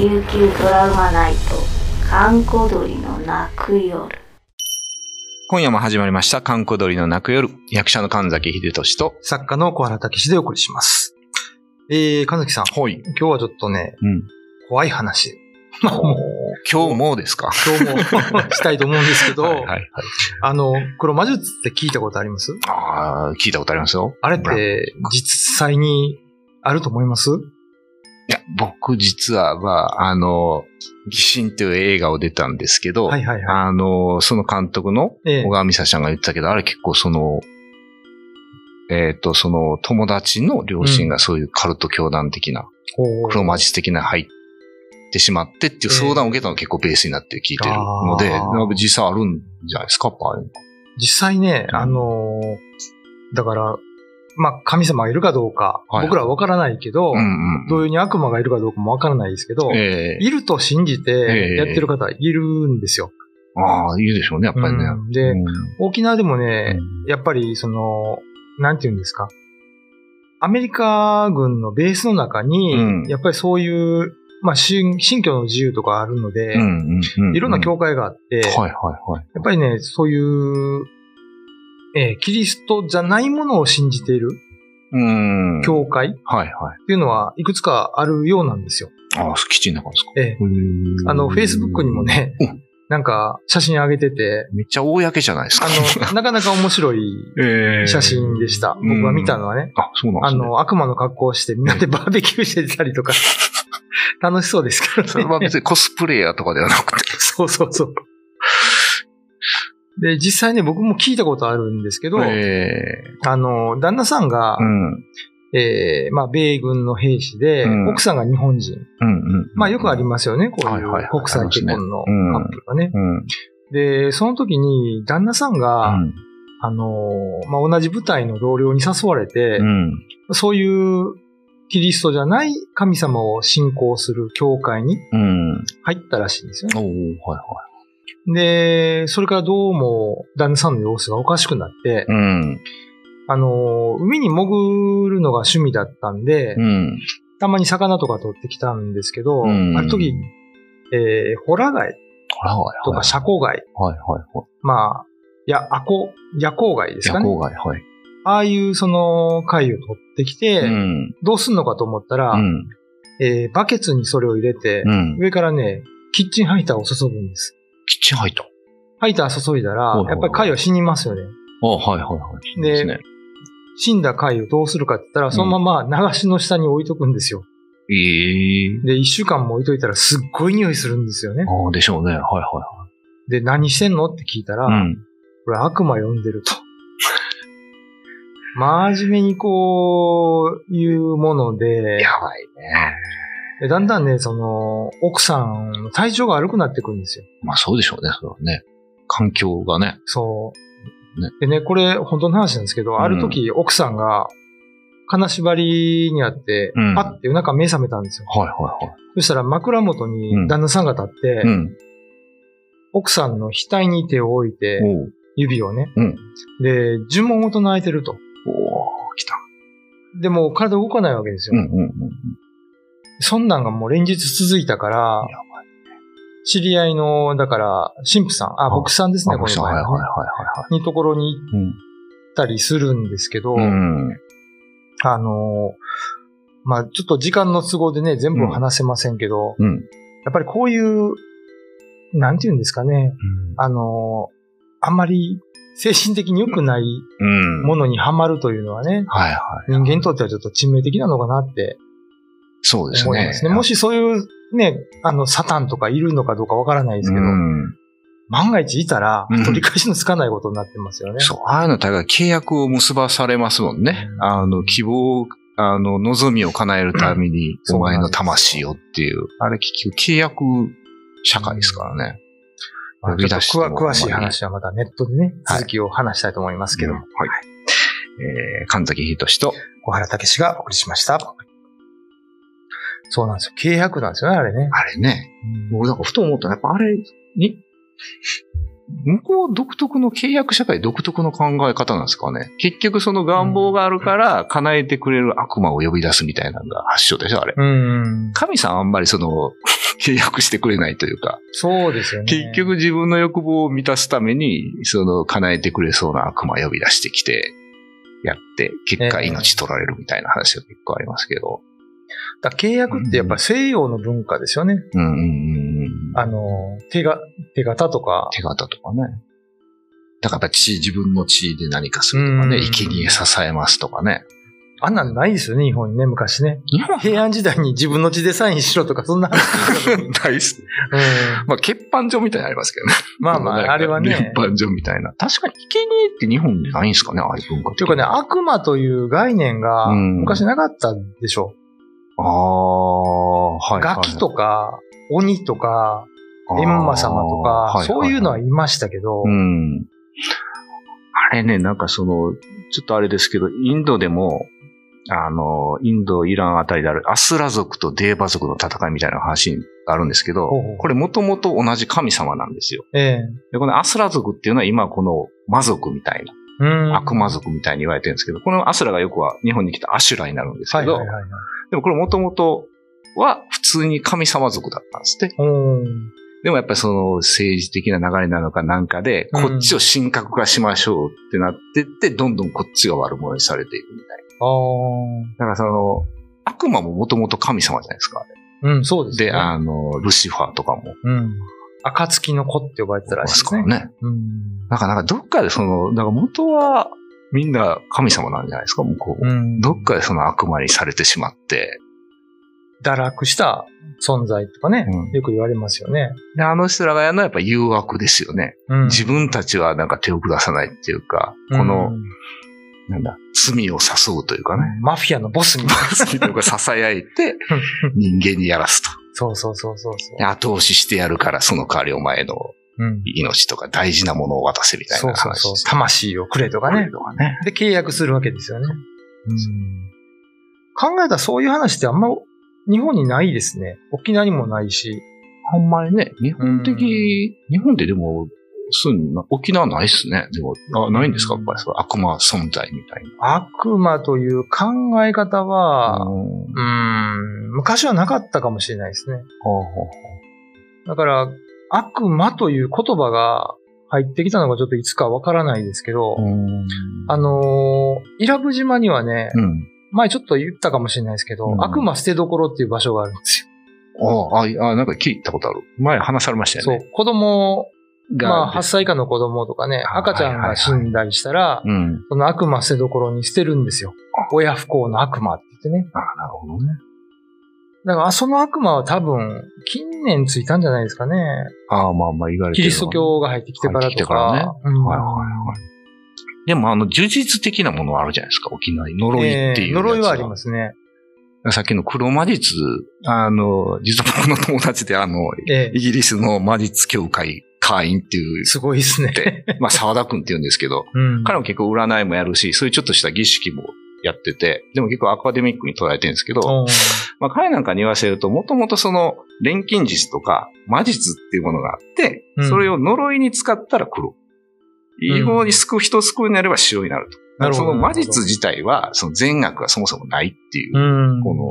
琉球ドラマナイト閑古鳥の泣く夜今夜も始まりました、観光鳥の泣く夜。役者の神崎秀俊と、作家の小原武史でお送りします。えー、神崎さん、ほい。今日はちょっとね、うん。怖い話。今日もですか？今日もしたいと思うんですけど、はいはいはい。あの、黒魔術って聞いたことあります？ああ、聞いたことありますよ。あれって実際にあると思います？いや、僕実は、まあ、あの、疑心っていう映画を出たんですけど、はいはいはあの、その監督のい。ええ。小川美沙ちゃんが言ってたけど、あれ結構その、えっ、と、その友達の両親がそういうカルト教団的な、ほう黒魔術的な入ってしまってっていう相談を受けたのが結構ベースになって聞いてるので、あー。なんか実際あるんじゃないですか、やっぱああいうの。実際ね、あのーだから、まあ、神様がいるかどうか、はい僕らはわからないけど、うんうん。同様に悪魔がいるかどうかもわからないですけど、ええいると信じえてえやってる方いるんですよ。ああ、いいでしょうね、やっぱりね。うんでうん沖縄でもね、やっぱりその、なんて言うんですか。アメリカ軍のベースの中に、うんやっぱりそういう、まあ、信信教の自由とかあるので、いろんな教会があって。やっぱりね、そういう、えーキリストじゃないものを信じているうん。教会っはいはい。ていうのはいくつかあるようなんですよ。ああ、基地の中ですか。ええあの、Facebook にもねうん、なんか写真上げてて、めっちゃ公じゃないですか。あの、なかなか面白いええ写真でした。うん僕が見たのはね。あ、そうなんですね。あの、悪魔の格好をしてみんなでバーベキューしてたりとか、楽しそうですけどね。それは別にコスプレイヤーとかではなくて。そうそうそう。で、実際ね、僕も聞いたことあるんですけど、ええあの、旦那さんが、うん。えーまあ、米軍の兵士で、うん奥さんが日本人。うんうん。まあ、よくありますよね、こうはいいう国際結婚のカップルがね。うん。で、その時に、旦那さんが、うん。あのーまあ、同じ部隊の同僚に誘われて、うん。そういうキリストじゃない神様を信仰する教会にうん。入ったらしいんですよね。おおはいはで、それからどうも旦那さんの様子がおかしくなって、い。うん。あの、海に潜るのが趣味だったんで、うん。たまに魚とか取ってきたんですけど、うんある時、えー、ホラ貝とかシャコ貝、はいはいはまあ、や、アコ、夜光貝でい。すかね。夜光貝、はい。ああいうその貝を取ってきて、うん。どうすんのかと思ったら、うん。えーバケツにそれを入れて、うん。上からね、キッチンハイターを注ぐんです。キッチン入った。ハイター注いだらはいはい、はいやっぱり貝は死にますよね。あはいはいはい。でね。死んだ貝をどうするかって言ったら、そのまま流しの下に置いとくんですよ。ええで、一週間も置いといたらすっごい匂いするんですよね。ああ、でしょうね。はいはで、何してんの？って聞いたら、いはい。うん。これ悪魔呼んでると。真面目にこう、いうもので、やばいね。でだんだんね、その、奥さんの体調が悪くなってくるんですよ。まあそうでしょうね、それはね。環境がね。そう。ねでね、これ本当の話なんですけど、んある時奥さんが金縛りにあって、うんパッて夜中目覚めたんですよ。はいはいそしたら枕元に旦那さんが立って、はい。うん。奥さんの額に手を置いて、指をね。うんで、呪文を唱えてると。おー来た。でも体動かないわけですよ。うんうんうん。そんなんがもう連日続いたから知り合いの、だから、神父さん、あ、牧師さんですね、あ、この場合はいはいはいはね。はにところに行。ったりするんですけど。あのーまあちょっと時間の都合でね、全部は話せませんけど、うん。やっぱりこういう、なんていうんですかね、あのーあんまり精神的に良くないうん。ものにはまるというのはね。人間にとってはちょっと致命的なのかなってそうですね。すね。もしそういうね、あの、サタンとかいるのかどうかわからないですけど、うん。万が一いたらうん、取り返しのつかないことになってますよね。そう。ああいうの大概契約を結ばされますもんね。うんあの、希望、あの、望みを叶えるために、うんお前の魂をっていう。あれ結局契約社会ですからね。呼び出し詳詳しい話はまたネットでね、はい続きを話したいと思いますけども、うんはい。えー、神崎秀俊と、小原武史がお送りしました。そうなんですよ。契約なんですよね、あれね。あれね、僕なんかふと思ったら、やっぱあれに、向こう独特の契約社会独特の考え方なんですかね。結局その願望があるから叶えてくれる悪魔を呼び出すみたいなのが発祥でしょ、あれ。うん。神さんあんまりその、契約してくれないというか、そうですよね。結局自分の欲望を満たすために、その叶えてくれそうな悪魔呼び出してきて、やって、結果ええ命取られるみたいな話が結構ありますけど。だ契約ってやっぱ西洋の文化ですよね。うんうんうんうん。あの、手が、手形とか。手形とかね。だからやっぱ血、自分の血で何かするとかね、うん生贄支えますとかね。あんなんないですよね、日本にね、昔ね。平安時代に自分の血でサインしろとか、そんな ないっすね。うんまあ、欠板状みたいなのありますけどね。まあまあ、あれはね。欠板状みたいな。確かに、生贄って日本でないんですかね、ああいう文化というかね、悪魔という概念がうん昔なかったでしょ。ああ、はい。ガキとか、鬼とか、あー閻魔様とか、そういうのははいいましたけど、うん。あれね、なんかその、ちょっとあれですけど、インドでも、あの、インド、イランあたりであるアスラ族とデーバ族の戦いみたいな話があるんですけどこれもともと同じ神様なんですよ。ええ。で、このアスラ族っていうのは今この魔族みたいな、うん悪魔族みたいに言われてるんですけど、このアスラがよくは日本に来たアシュラになるんですけど、はいはいはいはい。でもこれもともとは普通に神様族だったんですって。うんでもやっぱりその政治的な流れなのかなんかで、うんこっちを神格化しましょうってなってって、どんどんこっちが悪者にされていくみたい。な。だからその、悪魔ももともと神様じゃないですか。うん、そうですね。で、あの、ルシファーとかも。うん。暁の子って呼ばれてたらしいですね。からね。うん。なんか、なんかどっかでその、なんか元はみんな神様なんじゃないですか、向こう。うん。どっかでその悪魔にされてしまって、堕落した存在とかね、うんよく言われますよね。で、あの人らがやるのはやっぱ誘惑ですよね。うん自分たちはなんか手を下さないっていうか、この、なんだ、罪を誘うというかね。うんマフィアのボスみたいな。好きとか支え合えて人間にやらすと。そうそうそうそうそう。で後押ししてやるからその代わりお前のうん。命とか大事なものを渡せみたいそうそうそうな話です。。魂をくれとかね。とかね。で、契約するわけですよね。うん。考えたらそういう話ってあんま日本にないですね。沖縄にもないし。あんまりね、日本的、日本ででも、そういうの沖縄ないっすね。でも、あないんですか？やっぱりそう悪魔存在みたいな。悪魔という考え方は、うんうん、昔はなかったかもしれないですね。ほうほうほだから、悪魔という言葉が入ってきたのがちょっといつかわからないですけど、あのー伊良部島にはね、うん。前ちょっと言ったかもしれないですけど、うん悪魔捨てどころっていう場所があるんですよ。ああ、あなんか聞いたことある。前話されましたよね。そう。子供、がまあ8歳以下の子供とかね、あ赤ちゃんが死んだりしたら、うん。その悪魔捨てどころに捨てるんですよ。親不幸の悪魔って言ってね。あなるほどね。だから、その悪魔は多分、近年ついたんじゃないですかね。ああ、まあまあ言われてるキリスト教が入ってきてからと入ってきてからねか。うんはいはいはい。でも、あの、呪術的なものはあるじゃないですか、沖縄に。呪いっていうえー呪いはありますね。さっきの黒魔術、あの、実は僕の友達で、あの、ええイギリスの魔術協会会員っていう、すごいですね。まあ、沢田くんって言うんですけど、うん。彼も結構占いもやるし、そういうちょっとした儀式もやってて、でも結構アカデミックに捉えてるんですけど、うんまあ、彼なんかに言わせると、もともとその、錬金術とか魔術っていうものがあって、うんそれを呪いに使ったら黒。いい方に救う人救うになれば白になると。なるほどその魔術自体は、その善悪がそもそもないっていう、うん。この、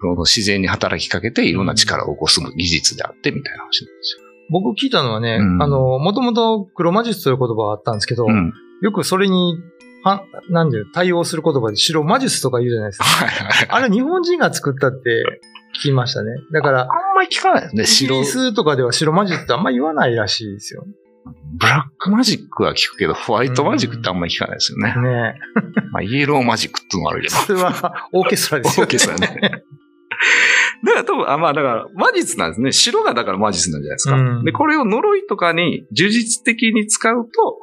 この自然に働きかけていろんな力を起こす技術であってみたいな話なんです僕聞いたのはね、うんあの、もともと黒魔術という言葉があったんですけど、よ。うん。よくそれに、は、なんで、対応する言葉で白魔術とか言うじゃないですか。はいはい。あれ日本人が作ったって聞きましたね。だから、あんまり聞かないですね、イギ白リ。スとかでは白魔術ってあんま言わないらしいですよ。ブラックマジックは聞くけど、ホワイトマジックってあんまり聞かないですよね。ね まあ、イエローマジックっていうのもあるけど。それはオーケストラですよ、オーケストラね。だから多分、あまあだから魔術なんですね。白がだから魔術なんじゃないですか。うんで、これを呪いとかに呪術的に使うと、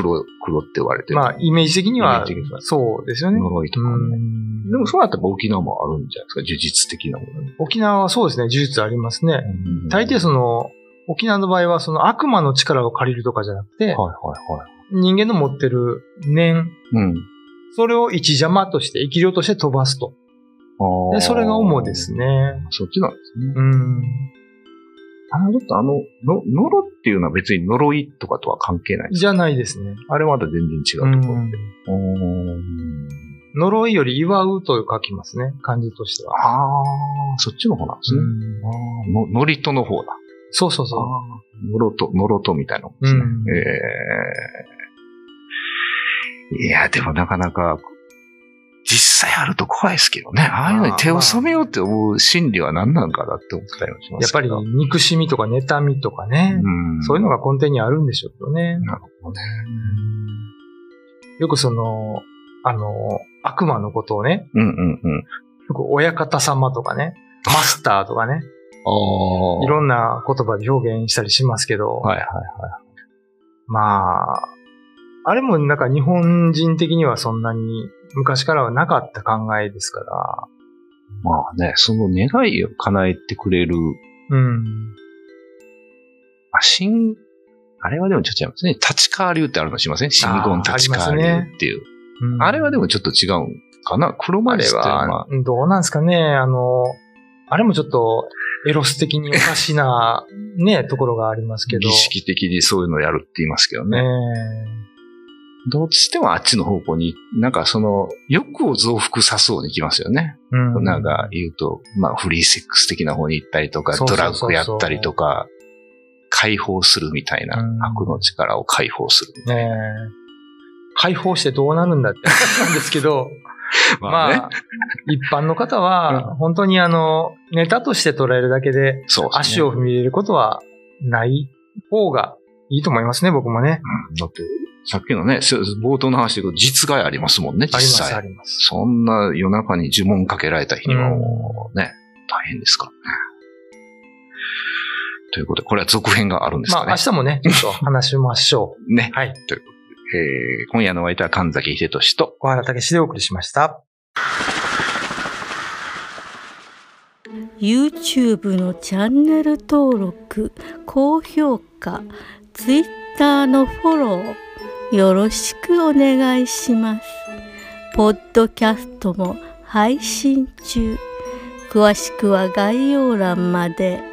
黒、黒って言われてる。まあ、イメージ的にはそうですよね。呪いとかね。うんでもそうなったら沖縄もあるんじゃないですか。呪術的なものに。沖縄はそうですね、呪術ありますね。大抵その、沖縄の場合はその悪魔の力を借りるとかじゃなくて、はいはいはい。人間の持ってる念、うん。それを一邪魔として、生き量として飛ばすと。で、それが主です。ね。そっちなんですね。うん。あの、ちょっとあの、の、呪っていうのは別に呪いとかとは関係ない。じゃないですね。あれまだ全然違ううところんで。呪いより祝うと書きますね、漢字としては。ああ、そっちの方なんですね。の、のりとの方だ。そうそうそのろと、のろとみたいなもんですね。うんええいや、でもなかなか、実際あると怖いですけどね。ああいうのに手を染めようって思う心理は何なんかなって思ったりもしまう。やっぱり。憎しみとか妬みとかね、うん、そういうのが根底にあるんでしょうけどね。なるほどね。よくその、あの、悪魔のことをね、うんうんうん。よく親方様とかね、マスターとかね、あいろんな言葉で表現したりしますけど、はいはいはい。まあ、あれもなんか日本人的にはそんなに昔からはなかった考えですから、まあね、その願いを叶えてくれる、うん。あ、新、あれはでもちょっと違いますね。立川流ってあるのしません？新言立川流っていう。うんあれはでもちょっと違うんかな？黒あれマリスってはは、どうなんですかね？あの、あれもちょっとエロス的におかしなね、ところがありますけど。儀式的にそういうのをやるって言いますけどねね。どうしてもあっちの方向に、なんかその、欲を増幅さそうにいきますよね。うん。なんか言うと、まあフリーセックス的な方に行ったりとか、ドラッグやったりとか、解放するみたいな、うん悪の力を解放する。ねえ解放してどうなるんだって話なんですけど、まあ、ね一般の方は、本当にあの、ネタとして捉えるだけで、足を踏み入れることはない方がいいと思いますね、僕もね。うんだって、さっきのね、せ冒頭の話で言うと実害ありますもんね、実あります、際。あります。そんな夜中に呪文かけられた日にはもうね、大変ですからね。ということで、これは続編があるんですまあ、かね明。日もね、ちょっと話しましょねう。。はい。えー今夜のお相手は神崎秀俊と、小原武史でお送りしました。YouTube のチャンネル登録高評価 Twitter のフォローよろしくお願いしますポッドキャストも配信中詳しくは概要欄まで。